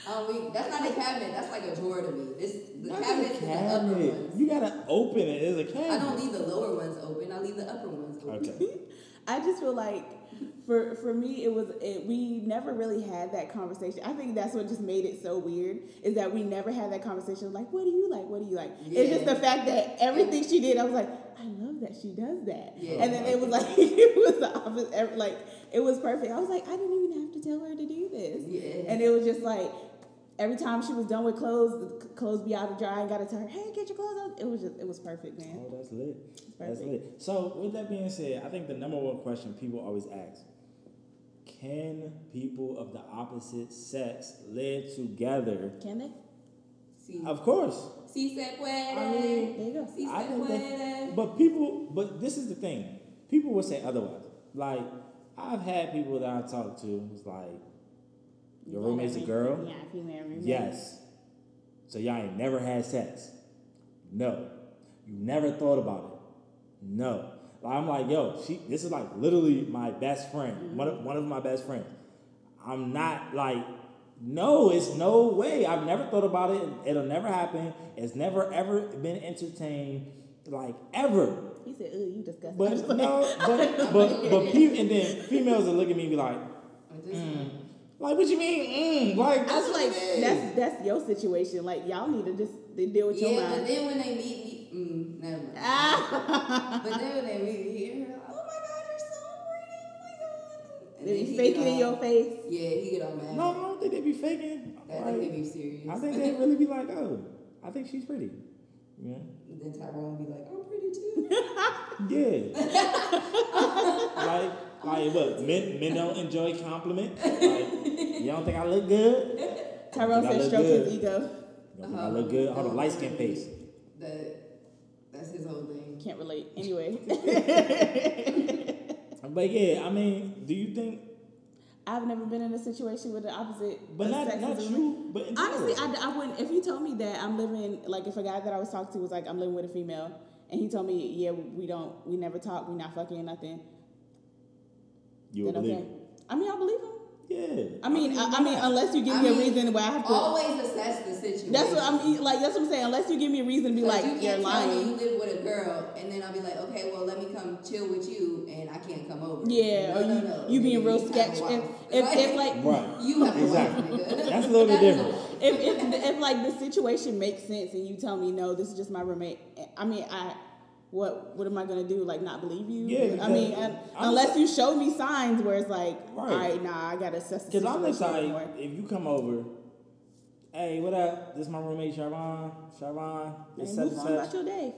um, we, that's not a cabinet. That's like a drawer to me. This the Not a cabinet is the upper ones. You gotta open it. It's a cabinet. I don't leave the lower ones open. I leave the upper ones open. Okay. I just feel like for for me it was it, we never really had that conversation. I think that's what just made it so weird is that we never had that conversation like what do you like? What do you like? Yeah. It's just the fact that everything she did I was like I love that she does that. Yeah. And then it was like it was the opposite like it was perfect. I was like I didn't even have to tell her to do this. Yeah. And it was just like every time she was done with clothes, the clothes be out to dry and got to tell her, "Hey, get your clothes out." It was just it was perfect, man. Oh, that's lit. That's lit. So, with that being said, I think the number one question people always ask can people of the opposite sex live together? Can they? Si, Of course. si se puede. I mean, There you go. si I se think that, puede. but people, but this is the thing. People will say otherwise. Like, I've had people that I talk to who's like, your roommate's a girl? Yeah, female roommate. Yes. So y'all ain't never had sex? No. You never thought about it? No. I'm like, yo, she. This is like literally my best friend. One of one of my best friends. I'm not like, no, it's no way. I've never thought about it. It'll never happen. It's never ever been entertained, like ever. He said, "Ooh, you disgusting." But I'm just like- no, but but but pe- and then females will look at me and be like, I just- mm. Like what you mean? Mm. Like I was like, that's that's your situation. Like y'all need to just deal with your Yeah, but then when they meet me, mm, never mind. Ah, But then when they meet me here, like, oh my god, you're so pretty, oh my god. And they then be he faking in all- your face. Yeah, he get all mad. No, I don't think they be faking. I Like, think they be serious. I think they really be like, oh, I think she's pretty. Yeah. Then Tyrone be like, I'm pretty too. Yeah. like, like what? Men, men don't enjoy compliments. Like, you don't think I look good? Tyrone Think I said stroke good? his ego. You don't think I look good? Hold on, light skin face. That that's his whole thing. Can't relate. Anyway, But yeah, I mean, do you think? I've never been in a situation with the opposite. But not sex not as you, but Honestly. I, I wouldn't. If you told me that I'm living, like if a guy that I was talking to was like, I'm living with a female, and he told me, yeah, we don't, we never talk, we not fucking nothing, you then believe okay. it. I mean, I believe him. Yeah. I mean, I, I mean, unless you give I me a reason why I have to. Always assess the situation. That's what I'm like. That's what I'm saying. Unless you give me a reason to be like, you you're can't tell me you live with a girl, and then I'll be like, okay, well, let me come chill with you, and I can't come over. Yeah, No, or no, you no. you being real you have a sketch. If if, if like Right. you have Exactly. That's a little bit different. if, if if like the situation makes sense and you tell me no, this is just my roommate. I mean, I what what am I gonna do? Like not believe you? Yeah, I mean, because I'm unless you show me signs where it's like, Right. all right, nah, I gotta assess the Because I'm the type, more. if you come over, hey, what up? This is my roommate Charvon. Charvon, And this such and on about such. your day.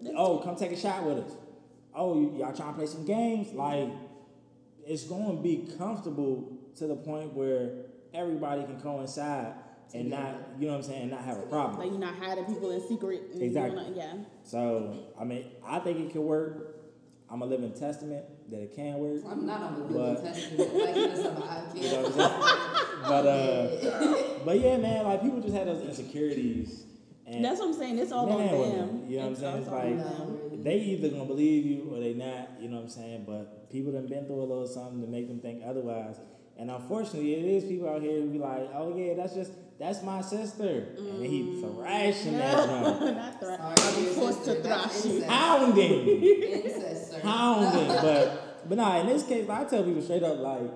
Yeah. Oh, come take a shot with us. Oh, you, y'all trying to play some games? Like, it's going to be comfortable to the point where everybody can coincide and not, you know what I'm saying, and not have a problem. Like you're not hiding people in secret. And Exactly. doing nothing. Yeah. So, I mean, I think it can work. I'm a living testament that it can work. I'm not on the But- living testament. Like, it's about You know what I'm saying? But uh, but yeah, man, like people just had those insecurities, and That's what I'm saying. It's all Men on them. women, you know what I'm saying? It's like- they either gonna believe you or they not. You know what I'm saying? But people done been through a little something to make them think otherwise. And unfortunately, it is people out here who be like, "Oh yeah, that's just that's my sister," and he mm. thrashing that drum, not thrashing. I'm your forced to thrash you. incest. hounding, Incest, sir. hounding. But but nah, in this case, I tell people straight up, like,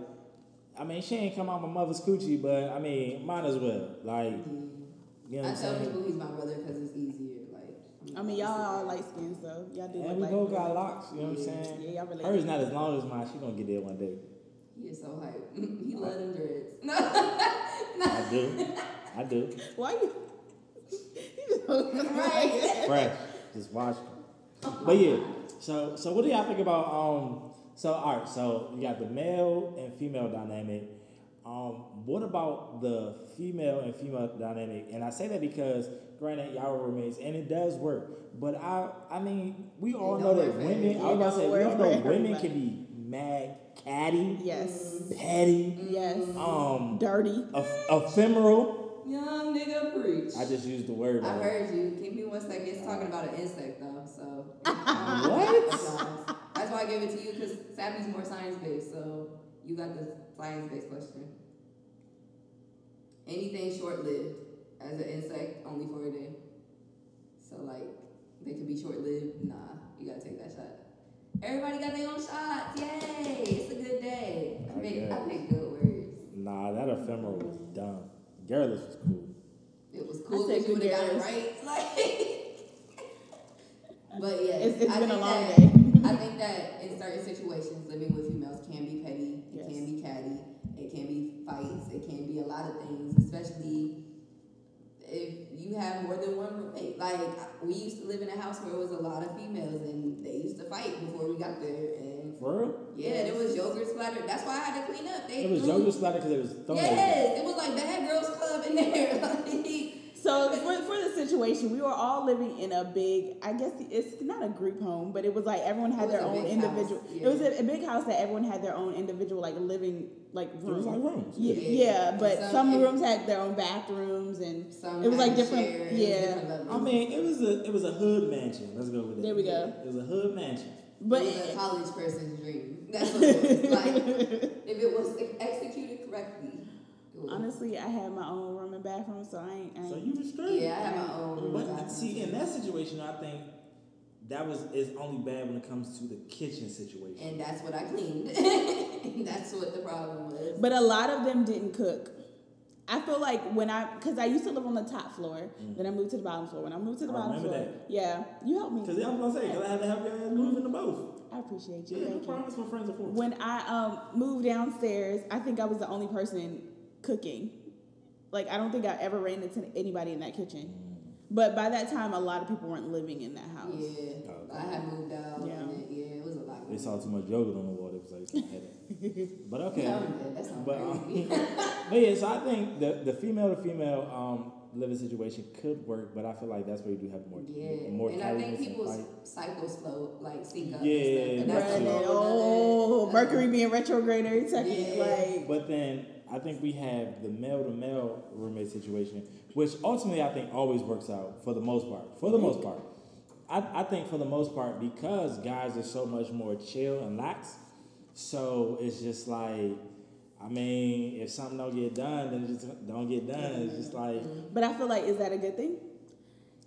I mean, she ain't come out my mother's coochie, but I mean, might as well. Like, mm-hmm. you know what I I'm tell saying? people he's my brother because it's easier. Like, I mean, y'all are light skinned, so y'all do And look we like. both got locks, you know what I'm saying? Yeah, y'all relate. Hers not as long as mine. She gonna get there one day. He is so hype. he love them dreads. No, I do. I do. Why you? you right. Fresh. Just watch them. But yeah. So so what do y'all think about um so all right, so you got the male and female dynamic. Um, what about the female and female dynamic? And I say that because granted y'all are roommates and it does work. But I I mean we all It know don't that work for women I was about to say we all know women everybody. can be mad catty, Yes. petty, Yes. um Dirty. eph- ephemeral. Young nigga preach. I just used the word. I heard you. Give me one second. It's talking about an insect though, so. What? That's why I gave it to you because Sappy's more science based, so you got the science based question. Anything short lived as an insect, only for a day. So like, they could be short lived. Nah, you gotta take that shot. Everybody got their own shots. Yay! It's a good day. I I picked, I guess. picked good words. Nah, that ephemeral was dumb. Girlish was cool. It was cool I said because you would have got it right. Like, but yeah, It's- it's I been a long that, day. I think that in certain situations, living with females can be petty. It Yes. can be catty. It can be fights. It can be a lot of things, especially if you have more than one roommate. Like we used to live in a house where it was a lot of females, and they used to fight before we got there. And For real? yeah, there was yogurt splattered. That's why I had to clean up. They It was threw- yogurt splatter because it was thrown at Yes, it was like Bad Girls Club in there. Like, So for, for the situation, we were all living in a big, I guess it's not a group home, but it was like everyone had their own individual. house, It was a, a big house that everyone had their own individual like living like It room. was like rooms. yeah, Yeah. yeah, but Some- some, it- rooms had their own bathrooms and Some It was like different- shared, it was yeah. different. I mean, it was a it was a hood mansion. Let's go with that. There we go. It was a hood mansion. but it was a college person's dream. That's what it was. like if it was executed correctly. It honestly, I had my own room and bathroom, so I ain't. I ain't So you was straight. yeah, I have my own room. But bathroom. see, in that situation, I think that was is only bad when it comes to the kitchen situation. and that's what I cleaned. that's what the problem was. But a lot of them didn't cook. I feel like when I, because I used to live on the top floor, then I moved to the bottom floor. When I moved to the. I bottom floor, that. yeah, you helped me. Because I was gonna say, because I had to help your ass move into both. I appreciate you. Yeah, no problem. That's what friends are for. When I um, moved downstairs, I think I was the only person cooking. Like I don't think I ever ran into anybody in that kitchen. But by that time, a lot of people weren't living in that house. Yeah, Oh, I had moved out. Yeah. And it, yeah, it was a lot. They saw too much yogurt on the wall. They was like, "Can't have it." but okay. Yeah, That's not But, um. But yeah, so I think the the female to female um living situation could work, but I feel like that's where you do have more yeah, more and I think people's cycles flow like sync up. Yeah, and stuff. And and that's then, a oh, Mercury being retrograde every second. Yeah. Like, But then I think we have the male to male roommate situation, which ultimately I think always works out for the most part. For the most part. I, I think for the most part, because guys are so much more chill and lax, so it's just like, I mean, if something don't get done, then it just don't get done. It's just like, but I feel like, is that a good thing?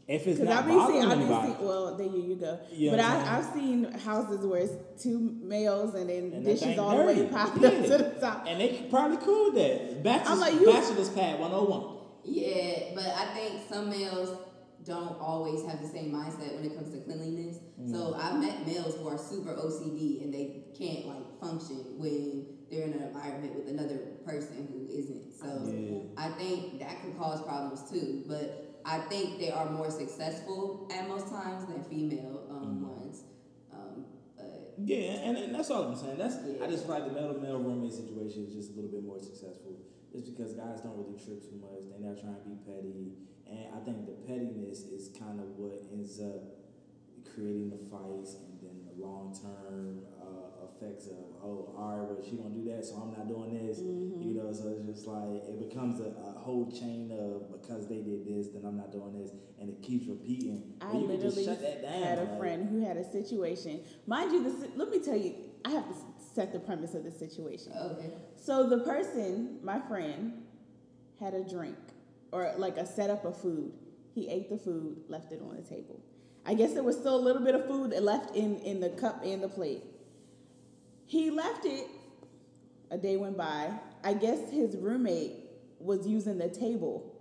If it's Because not I've been bothering seeing, I've been anybody, seeing, well, there you, you go. You but what I, I'm I've seen houses where it's two males and then And dishes thing all the way dirty. piled Yeah. up to the top. and they probably cool with that. Bachelor's, I'm like, you- bachelor's pad 101. Yeah, but I think some males don't always have the same mindset when it comes to cleanliness. Mm. So I've met males who are super OCD and they can't like function when they're in an environment with another person who isn't. So Yeah. I think that could cause problems too. But I think they are more successful at most times than female um, Mm. ones. Um, but Yeah, and, and that's all I'm saying. That's Yeah. I just feel like the male male roommate situation is just a little bit more successful. Just because guys don't really trip too much, they're not trying to be petty, and I think the pettiness is kind of what ends up creating the fights and then the long term effects of oh all right well she don't do that so I'm not doing this Mm-hmm. you know so it's just like it becomes a, a whole chain of because they did this then I'm not doing this and it keeps repeating. I you can just literally shut that down. had a like- friend who had a situation. Mind you, this, let me tell you, I have to set the premise of the situation. okay. So the person, my friend, had a drink or like a setup of food. He ate the food, left it on the table. I guess there was still a little bit of food left in, in the cup and the plate. He left it, a day went by. I guess his roommate was using the table.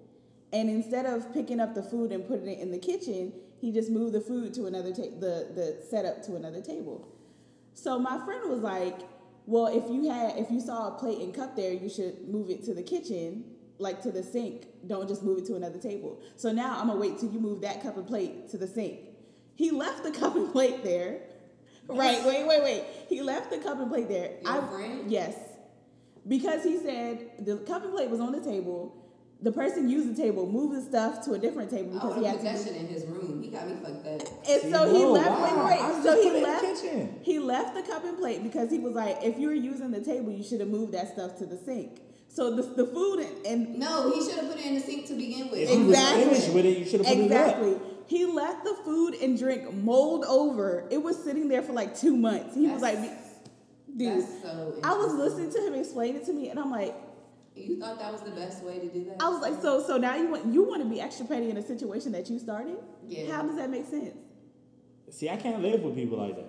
And instead of picking up the food and putting it in the kitchen, he just moved the food to another ta- the the setup to another table. So my friend was like, "Well, if you had if you saw a plate and cup there, you should move it to the kitchen, like to the sink. Don't just move it to another table." So now I'm gonna wait till you move that cup and plate to the sink. He left the cup and plate there. Right, wait, wait, wait. He left the cup and plate there. Your friend? Yes. Because he said the cup and plate was on the table. The person used the table, moved the stuff to a different table because would he had put to that move shit in his room. He got me fucked up. and See, so he no, left. wow. Wait, wait. So he the left. He left the cup and plate because he was like, if you were using the table, you should have moved that stuff to the sink. So the, the food and, and No, he should have put it in the sink to begin with. If you was finished with it, you should have put it up. exactly, he let the food and drink mold over. It was sitting there for like two months. He was like, dude. That's so I was listening to him explain it to me, and I'm like, You thought that was the best way to do that? I was like, so so now you want you want to be extra petty in a situation that you started? Yeah. How does that make sense? See, I can't live with people like that.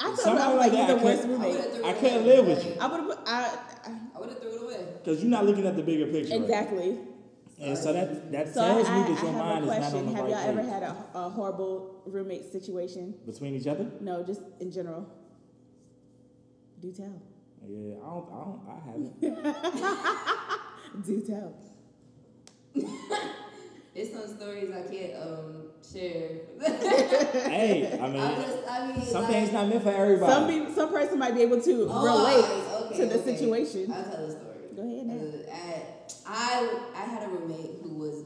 I told him Somebody I was like like, that, you're the I worst couldn't- I roommate. I it couldn't live with you. I would have put I, I would have threw it away. Because you're not looking at the bigger picture. Exactly. right? Exactly. And so that that So I, tells me I, that I your have mind a is not on question. the Have right y'all ever page. had a, a horrible roommate situation? between each other. No, just in general. Do tell. Yeah, I don't, I don't, I haven't. Do tell. It's some stories I can't um share. hey, I I mean, I mean, some like, things not meant for everybody. Some people, some person might be able to Oh, relate okay, to the okay. situation. I'll tell the story. Go ahead now. Uh, I I had a roommate who was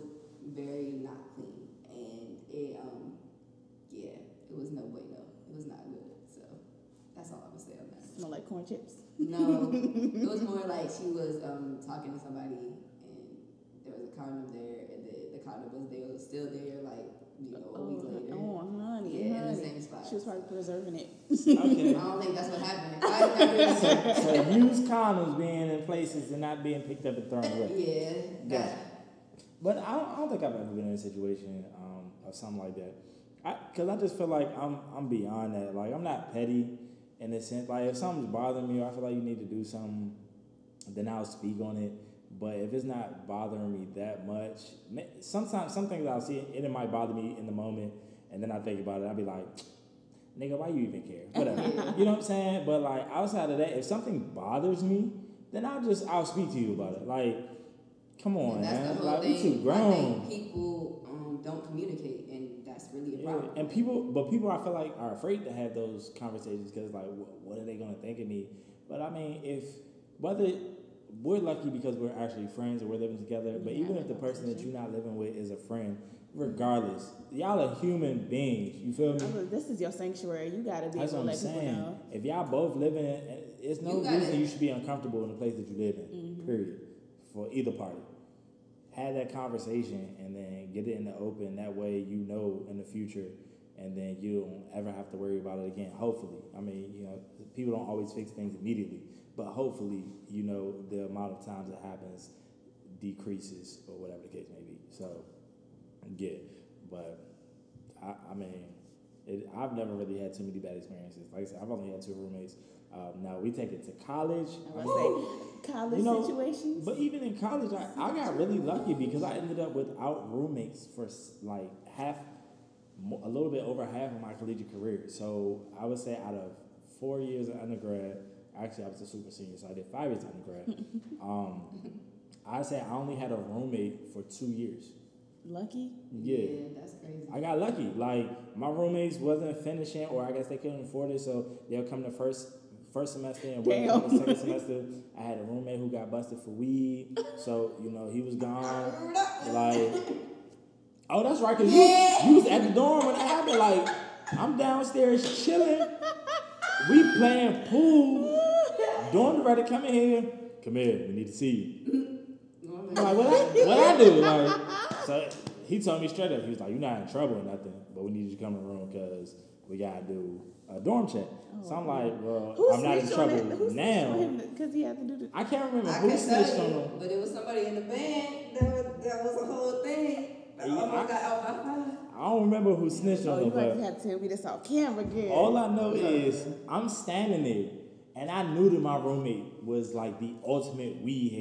very not clean, and it um yeah, it was no bueno. It was not good. So that's all I'm gonna say on that. Smell like corn chips. No, it was more like she was um, talking to somebody and there was a condom there and the, the condom was there, was still there like, you know, a Oh, week later. oh, honey, Yeah, in the same spot. She was probably preserving it. Okay. I don't think that's what happened. So, so used condoms being in places and not being picked up and thrown away. Yeah. Gotcha. that- But I don't, I don't think I've ever been in a situation um, of something like that. I, Cause I just feel like I'm, I'm beyond that. Like I'm not petty in a sense. Like if something's bothering me, or I feel like you need to do something, then I'll speak on it. But if it's not bothering me that much, sometimes some things I'll see and it might bother me in the moment, and then I think about it. I'll be like, nigga, why you even care? Whatever. you know what I'm saying? But like outside of that, if something bothers me, then I'll just I'll speak to you about it. Like, come on, man. Like we too I grown. think people um, don't communicate, really a Yeah, and people, but people, I feel like are afraid to have those conversations because, like, wh- what are they gonna think of me? But I mean, if whether we're lucky because we're actually friends and we're living together, but Yeah, even if the person that you're not living with is a friend, regardless, y'all are human beings. You feel me? I This is your sanctuary. You gotta be That's able what to I'm let people saying. know. If y'all both living, in, it's no You gotta- reason you should be uncomfortable in the place that you live in. Mm-hmm. Period. For either party, have that conversation and then get it in the open. That way, you know in the future, and then you don't ever have to worry about it again. Hopefully, I mean, you know, people don't always fix things immediately, but hopefully, you know, the amount of times it happens decreases or whatever the case may be. So, yeah, but I, I mean, it, I've never really had too many bad experiences. Like I said, I've only had two roommates. Um, now we take it to college. I was say college You know, situations. But even in college, I, I got really lucky because I ended up without roommates for like half, a little bit over half of my collegiate career. So I would say out of four years of undergrad, actually I was a super senior, so I did five years of undergrad. um, I'd say I only had a roommate for two years. Lucky. Yeah. that's crazy. I got lucky. Like my roommates wasn't finishing, or I guess they couldn't afford it, so they'll come the first first semester and work Damn. the second semester. I had a roommate who got busted for weed, so you know he was gone. Like, oh, that's right, cause you you was at the dorm when it happened. Like, I'm downstairs chilling. We playing pool. Dorm director come in here. Come here. We need to see you. I'm like, what I, what I do? Like, so he told me straight up, he was like, you're not in trouble or nothing, but we need you to come in the room because we gotta do a dorm check. Oh, so I'm like, well, Who I'm not in trouble that? Who now. Because he had to do the. I can't remember I who snitched on you, him. but it was somebody in the band. That was, that was a whole thing. Yeah, oh my I- god, oh my god. I don't remember who snitched Oh, on you him, might but have to tell me this off camera, again. all I know is I'm standing there, and I knew that my roommate was like the ultimate weed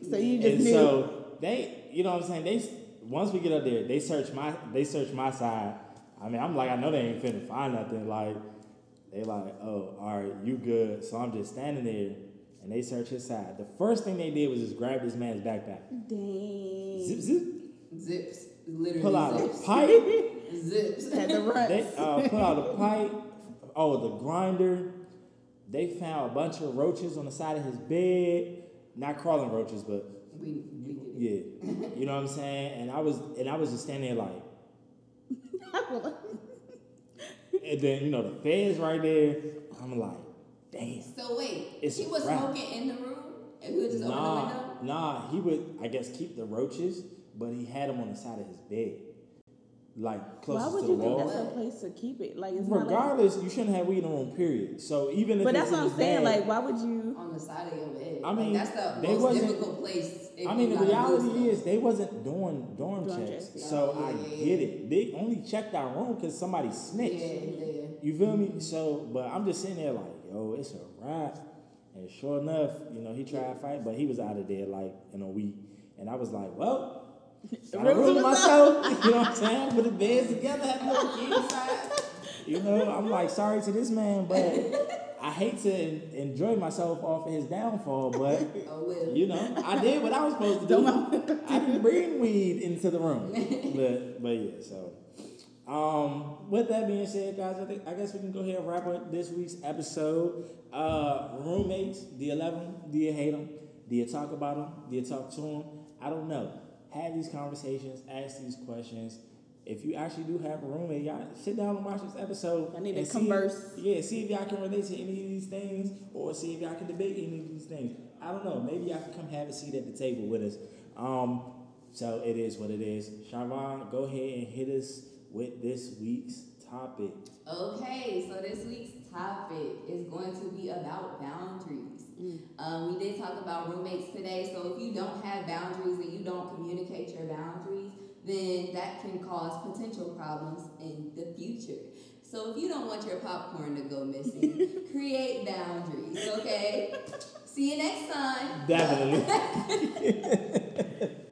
head. So you just and knew. so they, you know what I'm saying? They once we get up there, they search my they search my side. I mean, I'm like, I know they ain't finna find nothing. Like they like, oh, all right, you good. So I'm just standing there, and they search his side. The first thing they did was just grab this man's backpack, Dang. zip zip, Zips. Literally pull out a pipe. Zips. Had the runs. They uh, pull out a pipe. Oh, the grinder. They found a bunch of roaches on the side of his bed. Not crawling roaches, but we, we get yeah. You know what I'm saying? And I was and I was just standing there like, and then you know the feds right there. I'm like, damn. So wait, It's he was wrap. smoking in the room, and we would just open the Nah, window. nah. He would, I guess, keep the roaches, but he had them on the side of his bed, like close. Why closest would to the you think wall. that's a place to keep it? Like it's not like. Regardless, you shouldn't have weed on. Period. So even if But that's what in I'm saying. bag- Like, why would you? on the side of your bed. I mean, like, that's the they most wasn't- difficult place. I mean, the reality stuff. is they wasn't doing dorm Dorm checks, checks, so yeah. I Yeah, yeah, get yeah. it. They only checked our room because somebody Yeah, snitched. yeah. You feel me? So, but I'm just sitting there like, yo, it's a wrap. And sure enough, you know, he tried to fight, but he was out of there like in a week. And I was like, well, got a Room to room to myself. myself. you know what I'm saying? Put the beds together, had a little king size. You know, I'm like, sorry to this man, but I hate to enjoy myself off of his downfall, but Oh well. you know, I did what I was supposed to do. I didn't bring weed into the room. But but yeah, so um with that being said, guys, I think I guess we can go ahead and wrap up this week's episode. Uh roommates, do you love them? Do you hate them? Do you talk about them? Do you talk to them? I don't know. Have these conversations, ask these questions. If you actually do have a roommate, y'all sit down and watch this episode. I need to and see- converse. yeah, see if y'all can relate to any of these things or see if y'all can debate any of these things. I don't know. Maybe y'all can come have a seat at the table with us. Um, so it is what it is. Charvon, go ahead and hit us with this week's topic. Okay, so this week's topic is going to be about boundaries. Um, we did talk about roommates today, so if you don't have boundaries and you don't communicate your boundaries, then that can cause potential problems in the future. So if you don't want your popcorn to go missing, create boundaries, okay? See you next time. Definitely.